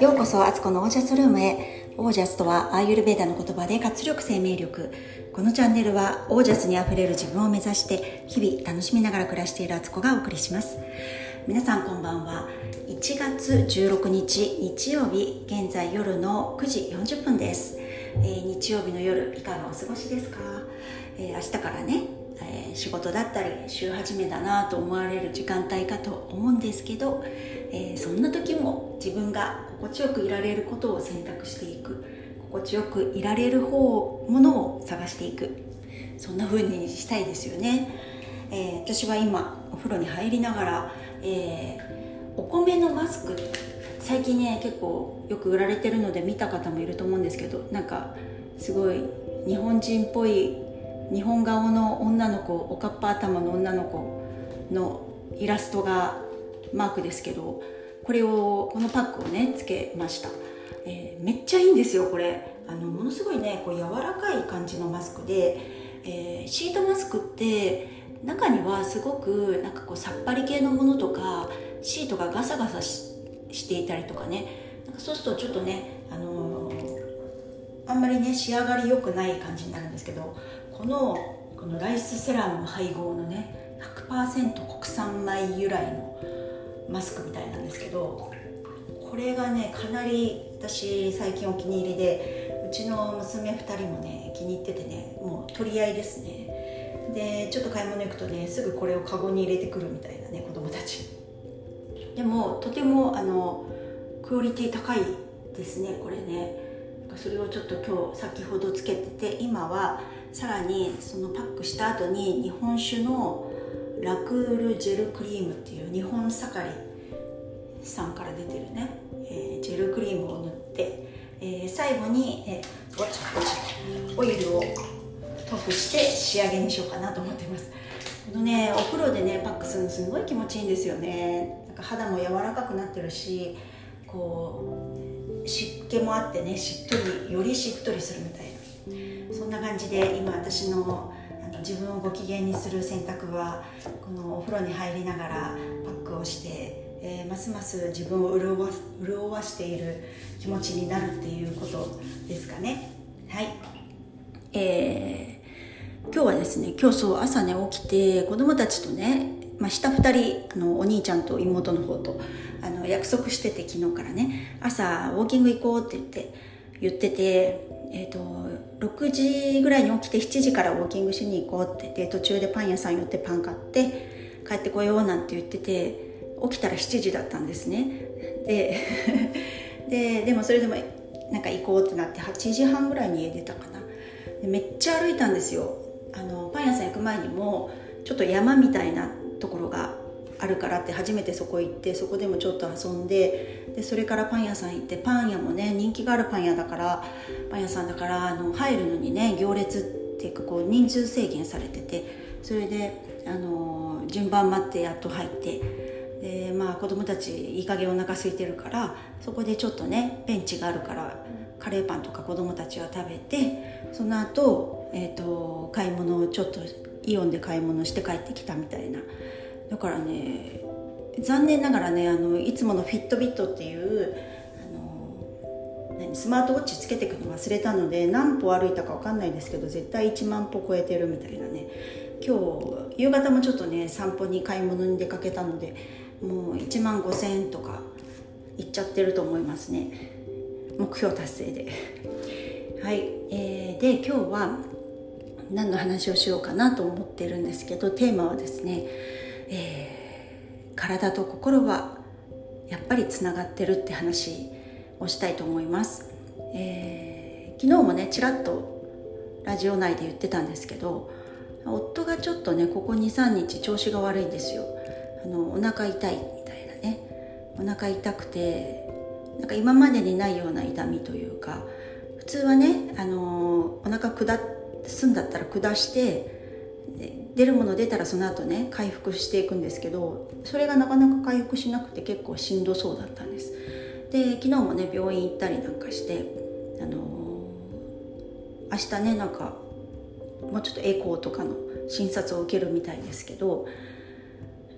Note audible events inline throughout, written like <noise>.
ようこそアツコのオージャスルームへ。オージャスとはアーユルベーダの言葉で活力生命力。このチャンネルはオージャスにあふれる自分を目指して日々楽しみながら暮らしているアツコがお送りします。皆さんこんばんは。1月16日日曜日現在夜の9時40分です、えー、日曜日の夜いかがお過ごしですか、えー、明日からねえー、仕事だったり週始めだなと思われる時間帯かと思うんですけど、えー、そんな時も自分が心地よくいられることを選択していく心地よくいられる方ものを探していく。そんな風にしたいですよね、えー、私は今お風呂に入りながら、え、お米のマスク最近ね結構よく売られてるので見た方もいると思うんですけどなんかすごい日本人っぽい日本顔の女の子おかっぱ頭の女の子のイラストがマークですけどこれをこのパックをねつけました、えー、めっちゃいいんですよこれ。あのものすごいねこう柔らかい感じのマスクで、えー、シートマスクって中にはすごくなんかこうさっぱり系のものとかシートがガサガサしていたりとかね。なんかそうするとちょっとね、あのー、あんまりね仕上がり良くない感じになるんですけどこのこのライスセラム配合のね100%国産米由来のマスクみたいなんですけどこれがねかなり私最近お気に入りでうちの娘2人もね気に入っててねもう取り合いですね。でちょっと買い物行くとねすぐこれをカゴに入れてくるみたいなね子供たち。でもとてもあのクオリティ高いですねこれね。それをちょっと今日先ほどつけてて今はさらにそのパックした後に日本酒のラクールジェルクリームっていう日本盛りさんから出てるね、えー、ジェルクリームを塗って、えー、最後に、えー、オイルを塗布して仕上げにしようかなと思ってます。このねお風呂でねパックするのすごい気持ちいいんですよね。なんか肌も柔らかくなってるしこう湿気もあってねしっとりよりしっとりするみたいな。んな感じで今私の自分をご機嫌にする選択はこのお風呂に入りながらパックをして、えー、ますます自分を潤わ潤わしている気持ちになるっていうことですかね。はい。えー、今日はですね今日そう朝ね起きて子供たちとね、まあ、下2人あのお兄ちゃんと妹の方とあの約束してて昨日からね。朝ウォーキング行こうって言って言っててえーと、6時ぐらいに起きて7時からウォーキングしに行こうってで途中でパン屋さん寄ってパン買って帰ってこようなんて言ってて起きたら7時だったんですね。で <laughs> ででもそれでもなんか行こうってなって8時半ぐらいに家出たかな。めっちゃ歩いたんですよ。あのパン屋さん行く前にもちょっと山みたいなところがあるからって初めてそこ行ってそこでもちょっと遊んででそれからパン屋さん行ってパン屋もね人気があるパン屋だからパン屋さんだからあの入るのにね行列っていうかこう人数制限されててそれであの順番待ってやっと入ってでまあ子供たちいい加減お腹空いてるからそこでちょっとねベンチがあるからカレーパンとか子供たちは食べてその後、えーと買い物をちょっとイオンで買い物して帰ってきたみたいなだからね残念ながらねあのいつものフィットビットっていうあのスマートウォッチつけてくの忘れたので何歩歩いたか分かんないですけど絶対1万歩超えてるみたいなね。今日夕方もちょっとね散歩に買い物に出かけたのでもう1万5000円とかいっちゃってると思いますね。目標達成で。はい、えー、で今日は何の話をしようかなと思ってるんですけどテーマはですねえー、体と心はやっぱりつながってるって話をしたいと思います、えー、昨日もねちらっとラジオ内で言ってたんですけど夫がちょっとねここ23日調子が悪いんですよ。あのお腹痛いみたいなね。お腹痛くてなんか今までにないような痛みというか普通はねあのお腹下すんだったら下して出るもの出たらその後ね回復していくんですけどそれがなかなか回復しなくて結構しんどそうだったんです。で昨日もね病院行ったりなんかしてあのー、明日ねなんかもうちょっとエコーとかの診察を受けるみたいですけど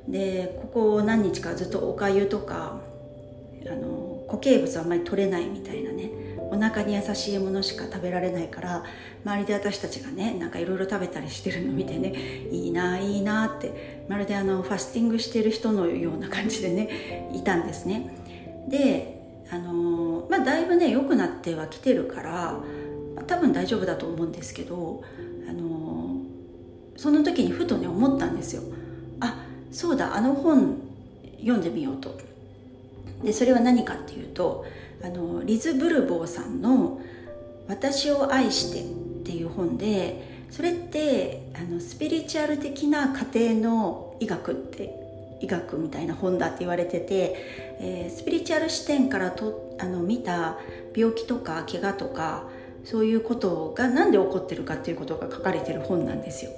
でここ何日かずっとおかゆとかあの固形物あんまり取れないみたいなねお腹に優しいものしか食べられないから周りで私たちがねなんかいろいろ食べたりしてるの見てねいいないいなってまるであのファスティングしてる人のような感じでねいたんですね。であのまあだいぶね良くなってはきてるから多分大丈夫だと思うんですけどあのその時にふとね思ったんですよ。あそうだあの本読んでみようと。でそれは何かっていうとあのリズ・ブルボーさんの「私を愛して」っていう本でそれってあのスピリチュアル的な家庭の医学って医学みたいな本だって言われてて、えー、スピリチュアル視点からとあの見た病気とか怪我とかそういうことが何で起こってるかっていうことが書かれてる本なんですよ。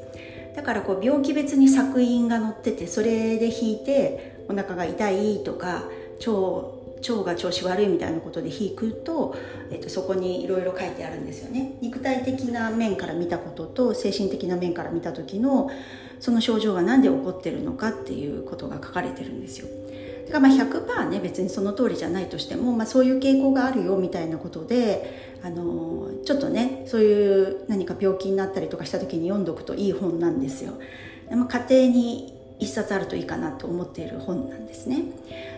だからこう病気別に作品が載っててそれで引いてお腹が痛いとか腸腸が調子悪いみたいなことで引くと、えー、とそこにいろいろ書いてあるんですよね肉体的な面から見たことと精神的な面から見た時のその症状が何で起こってるのかっていうことが書かれてるんですよだからまあ100%ね別にその通りじゃないとしても、まあ、そういう傾向があるよみたいなことであのちょっとねそういう何か病気になったりとかした時に読んどくといい本なんですよ。まあ、家庭に一冊あるといいかなと思っている本なんですね。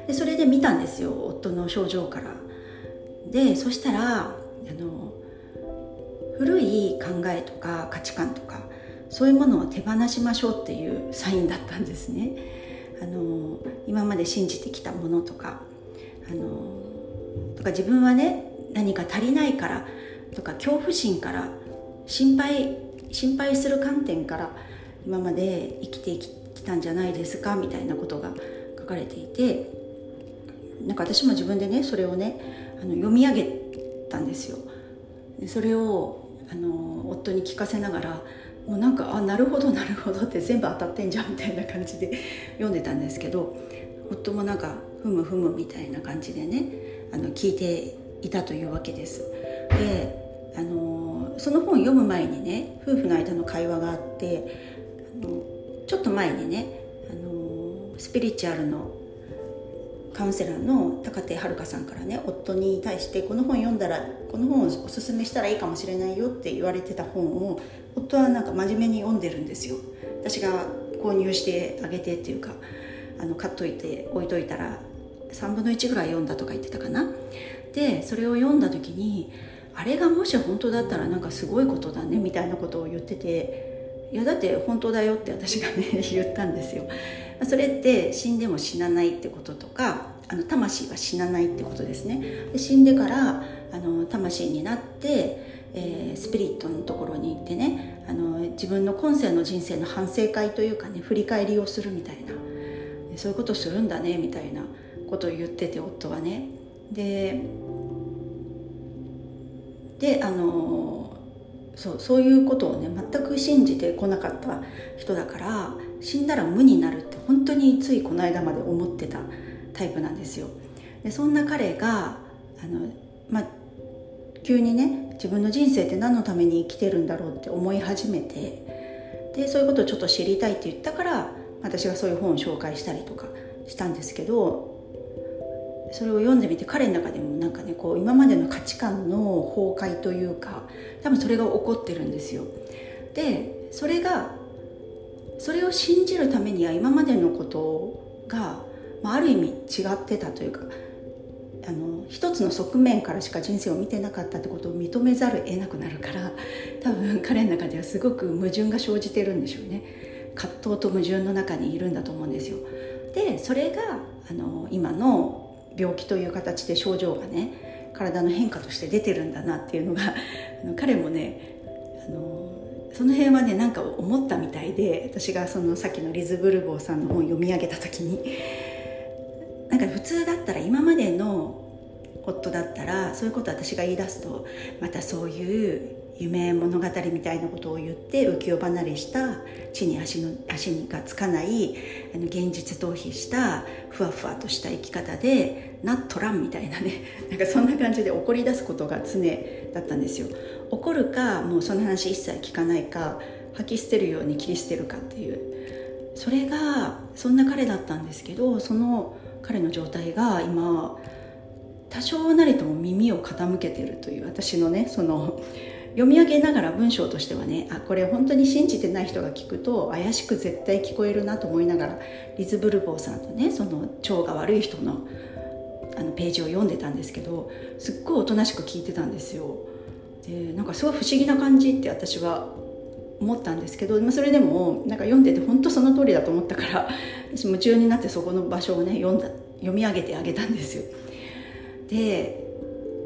でそれで見たんですよ夫の症状から。でそしたらあの古い考えとか価値観とかそういうものを手放しましょうっていうサインだったんですね。あの今まで信じてきたものとかあのとか自分はね何か足りないからとか恐怖心から心配心配する観点から今まで生きてきたんじゃないですかみたいなことが書かれていてなんか私も自分でねそれをねあの読み上げたんですよ。それをあの夫に聞かせながらもうなんかあなるほどなるほどって全部当たってんじゃんみたいな感じで読んでたんですけど夫もなんかふむふむみたいな感じでねあの聞いていたというわけです。であのその本読む前にね夫婦の間の会話があってあのちょっと前にねあのスピリチュアルのカウンセラーの高手遥さんからね夫に対してこの本読んだらこの本をおすすめしたらいいかもしれないよって言われてた本を夫はなんか真面目に読んでるんですよ。私が購入してあげてっていうかあの買っといて置いといたら3分の1ぐらい読んだとか言ってたかな。でそれを読んだ時にあれがもし本当だったらなんかすごいことだねみたいなことを言ってていやだって本当だよって私がね言ったんですよ。それって死んでも死なないってこととかあの魂は死なないってことですね。で死んでからあの魂になって、えー、スピリットのところに行ってねあの自分の今世の人生の反省会というかね振り返りをするみたいな。そういうことするんだねみたいなことを言ってて夫はね。でであのそうそういうことをね全く信じてこなかった人だから死んだら無になるって本当についこの間まで思ってたタイプなんですよ。でそんな彼があの、まあ、急にね自分の人生って何のために生きてるんだろうって思い始めてでそういうことをちょっと知りたいって言ったから私がそういう本を紹介したりとかしたんですけどそれを読んでみて彼の中でもなんかねこう今までの価値観の崩壊というか多分それが起こってるんですよ。でそれがそれを信じるためには今までのことが、まあ、ある意味違ってたというかあの一つの側面からしか人生を見てなかったってことを認めざるを得なくなるから多分彼の中ではすごく矛盾が生じてるんでしょうね。葛藤と矛盾の中にいるんだと思うんですよ。でそれがあの今の病気という形で症状がね体の変化として出てるんだなっていうのが <laughs> 彼もねあのその辺はねなんか思ったみたいで私がそのさっきのリズ・ブルボーさんの本を読み上げた時に。なんか普通だったら今までの夫だったらそういうこと私が言い出すとまたそういう夢物語みたいなことを言って浮世離れした地に足の足がつかないあの現実逃避したふわふわとした生き方でなっとらんみたいなね <laughs> なんかそんな感じで怒り出すことが常だったんですよ怒るかもうその話一切聞かないか吐き捨てるように切り捨てるかっていうそれがそんな彼だったんですけどその彼の状態が今多少なりとも耳を傾けてるという私のねその読み上げながら文章としてはねあこれ本当に信じてない人が聞くと怪しく絶対聞こえるなと思いながらリズ・ブルボーさんとねその腸が悪い人のあのページを読んでたんですけどすっごいおとなしく聞いてたんですよ。でなんかすごい不思議な感じって私は思ったんですけど、まあ、それでもなんか読んでて本当その通りだと思ったから <laughs> 私夢中になってそこの場所をね読んだ読み上げてあげたんですよ。で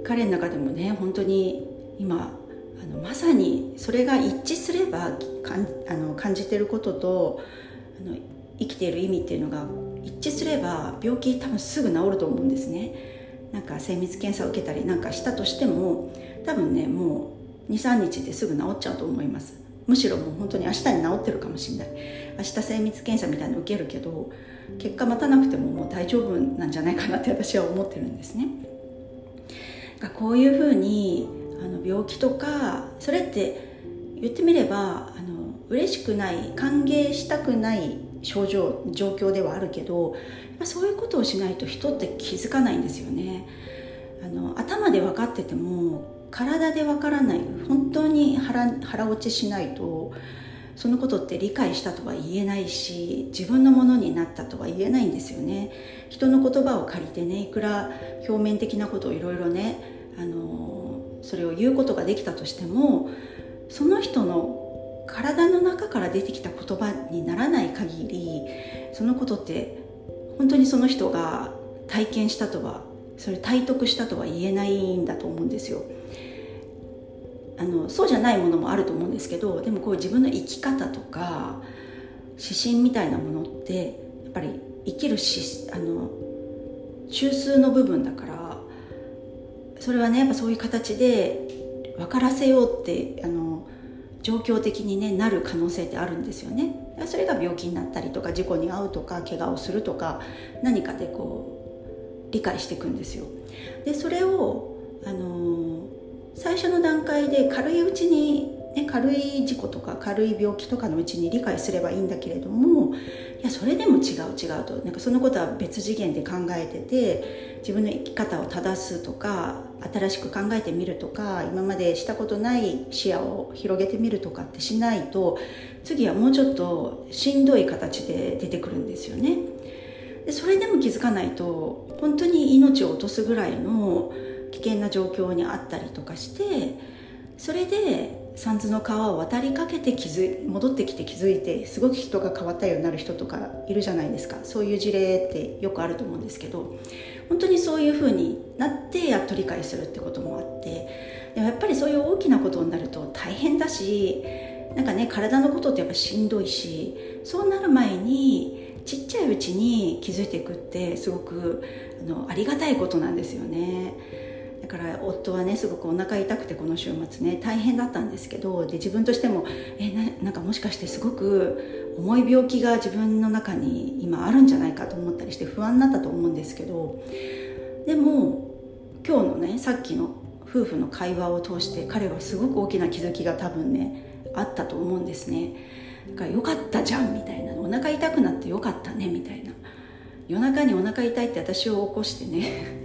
彼の中でもね本当に今あのまさにそれが一致すればかんあの感じてることとあの生きている意味っていうのが一致すれば病気多分すぐ治ると思うんですね。なんか精密検査を受けたりなんかしたとしても多分ねもう23日ですぐ治っちゃうと思います。むしろもう本当に明日に治ってるかもしれない。明日精密検査みたいなの受けるけど結果待たなくてももう大丈夫なんじゃないかなって私は思ってるんですね。こういうふうにあの病気とかそれって言ってみればあの嬉しくない歓迎したくない症状状況ではあるけどそういうことをしないと人って気づかないんですよね。あの頭で分かってても体で分からない本当に腹腹落ちしないとそのことって理解したとは言えないし自分のものになったとは言えないんですよね。人の言葉を借りてねいくら表面的なことをいろいろねあのそれを言うことができたとしてもその人の体の中から出てきた言葉にならない限りそのことって本当にその人が体験したとはそれ体得したとは言えないんだと思うんですよ。あのそうじゃないものもあると思うんですけどでもこう自分の生き方とか指針みたいなものってやっぱり生きるしあの中枢の部分だからそれはねやっぱそういう形で分からせようってあの状況的に、ね、なる可能性ってあるんですよね。それが病気になったりとか事故に遭うとか怪我をするとか何かでこう理解していくんですよ。でそれをあの最初の段階で軽いうちに、ね、軽い事故とか軽い病気とかのうちに理解すればいいんだけれどもいやそれでも違う違うと。なんかそのことは別次元で考えてて自分の生き方を正すとか新しく考えてみるとか今までしたことない視野を広げてみるとかってしないと次はもうちょっとしんどい形で出てくるんですよね。でそれでも気づかないと本当に命を落とすぐらいの危険な状況にあったりとかしてそれで三途の川を渡りかけて気づ戻ってきて気づいてすごく人が変わったようになる人とかいるじゃないですかそういう事例ってよくあると思うんですけど本当にそういうふうになってやっと理解するってこともあってでもやっぱりそういう大きなことになると大変だしなんかね体のことってやっぱしんどいしそうなる前にちっちゃいうちに気づいていくってすごくあのありがたいことなんですよね。から夫はねすごくお腹痛くてこの週末ね大変だったんですけどで自分としてもえななんかもしかしてすごく重い病気が自分の中に今あるんじゃないかと思ったりして不安になったと思うんですけどでも今日のねさっきの夫婦の会話を通して彼はすごく大きな気づきが多分ねあったと思うんですね。だからよかったじゃんみたいなお腹痛くなってよかったねみたいな。夜中にお腹痛いって私を起こしてね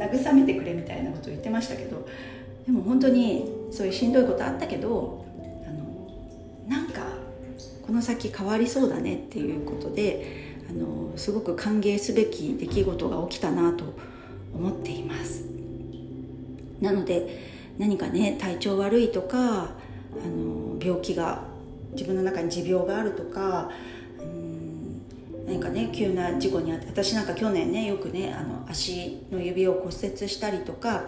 慰めてくれみたいなことを言ってましたけどでも本当にそういうしんどいことあったけどあのなんかこの先変わりそうだねっていうことであのすごく歓迎すべき出来事が起きたなと思っています。なので何かね体調悪いとかあの病気が自分の中に持病があるとか何かね急な事故にあって私なんか去年ねよくねあの足の指を骨折したりとか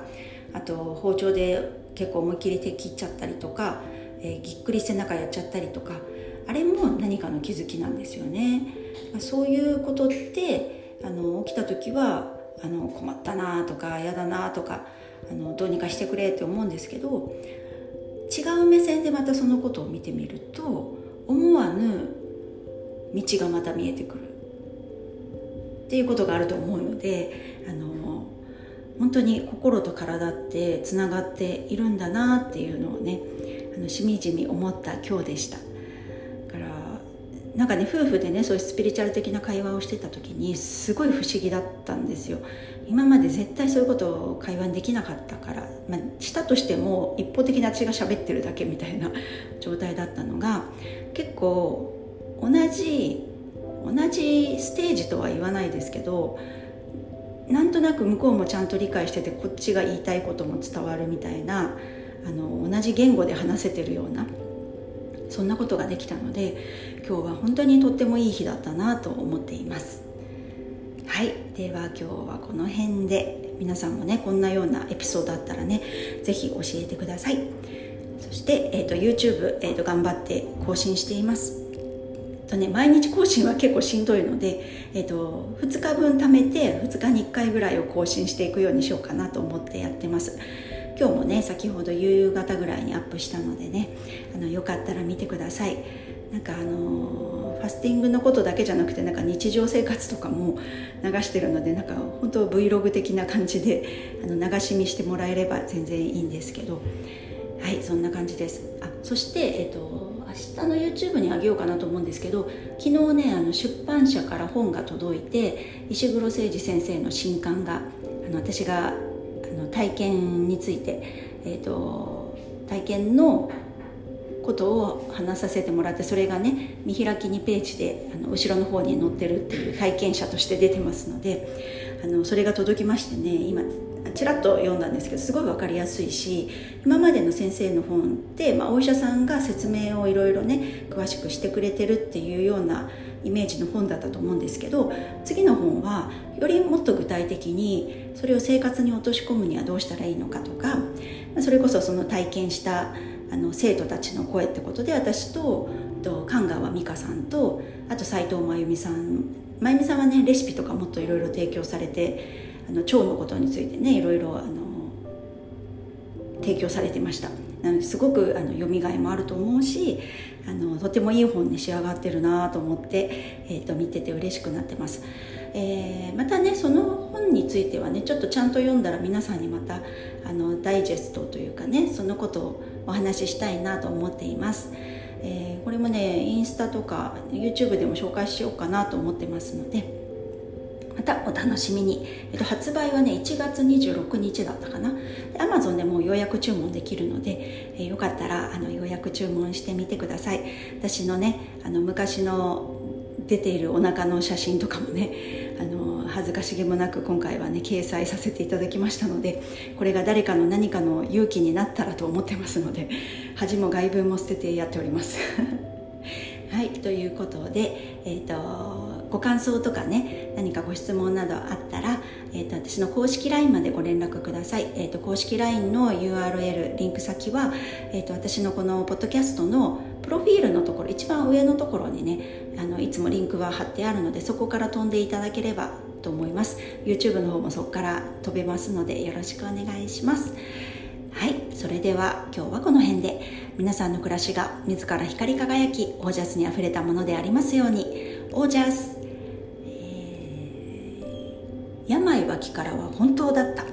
あと包丁で結構思いっきり手切っちゃったりとか、えー、ぎっくり背中やっちゃったりとかあれも何かの気づきなんですよね。そういうことってあの起きた時はあの困ったなとか嫌だなとかあのどうにかしてくれって思うんですけど違う目線でまたそのことを見てみると思わぬ道がまた見えてくる。っていうことがあると思うのであの本当に心と体ってつながっているんだなっていうのをねあのしみじみ思った今日でした。からなんかね夫婦でねそういうスピリチュアル的な会話をしてた時にすごい不思議だったんですよ。今まで絶対そういうことを会話にできなかったから、まあ、したとしても一方的な私が喋ってるだけみたいな状態だったのが結構同じ同じステージとは言わないですけどなんとなく向こうもちゃんと理解しててこっちが言いたいことも伝わるみたいなあの同じ言語で話せてるようなそんなことができたので今日は本当にとってもいい日だったなと思っています。はい。では今日はこの辺で皆さんもねこんなようなエピソードあったらね是非教えてください。そして、えーと、YouTube、えーと、頑張って更新しています。とね、毎日更新は結構しんどいので、えーと、2日分貯めて2日に1回ぐらいを更新していくようにしようかなと思ってやってます。今日もね先ほど夕方ぐらいにアップしたのでねあのよかったら見てください。なんかあのファスティングのことだけじゃなくてなんか日常生活とかも流してるのでなんか本当 Vlog 的な感じであの流し見してもらえれば全然いいんですけど。はいそんな感じです。あそしてえっ、と明日の YouTube にあげようかなと思うんですけど昨日ねあの出版社から本が届いて石黒誠二先生の新刊があの私があの体験について、えーと、体験のことを話させてもらってそれがね見開き2ページであの後ろの方に載ってるっていう体験者として出てますのであのそれが届きましてね今ちらっと読んだんですけどすごい分かりやすいし今までの先生の本って、まあ、お医者さんが説明をいろいろね詳しくしてくれてるっていうようなイメージの本だったと思うんですけど次の本はよりもっと具体的にそれを生活に落とし込むにはどうしたらいいのかとかそれこそその体験したあの生徒たちの声ってことで私とと神川美香さんとあと斎藤真由美さん。真由美さんはねレシピとかもっといろいろ提供されてあの腸のことについてねいろいろあの提供されてました。なのですごくあの読みがいもあると思うしあのとてもいい本に仕上がってるなと思って、えーと、見てて嬉しくなってます、えー、またねその本についてはねちょっとちゃんと読んだら皆さんにまたあのダイジェストというかねそのことをお話ししたいなと思っています、えー、これもねインスタとか YouTube でも紹介しようかなと思ってますのでまたお楽しみに、えっと、発売はね1月26日だったかな。で Amazon でもう予約注文できるので、えー、よかったらあの予約注文してみてください。私のねあの昔の出ているお腹の写真とかもねあの恥ずかしげもなく今回はね掲載させていただきましたのでこれが誰かの何かの勇気になったらと思ってますので恥も外文も捨ててやっております。<laughs> はいということでえっ、ー、とご感想とかね何かご質問などあったら、えーと、私の公式 LINE までご連絡ください、えーと、公式 LINE の URL リンク先は、えーと、私のこのポッドキャストのプロフィールのところ一番上のところにねあのいつもリンクは貼ってあるのでそこから飛んでいただければと思います。YouTube の方もそこから飛べますのでよろしくお願いします。はいそれでは今日はこの辺で皆さんの暮らしが自ら光り輝きオージャスにあふれたものでありますように。オージャス。ない脇からは本当だった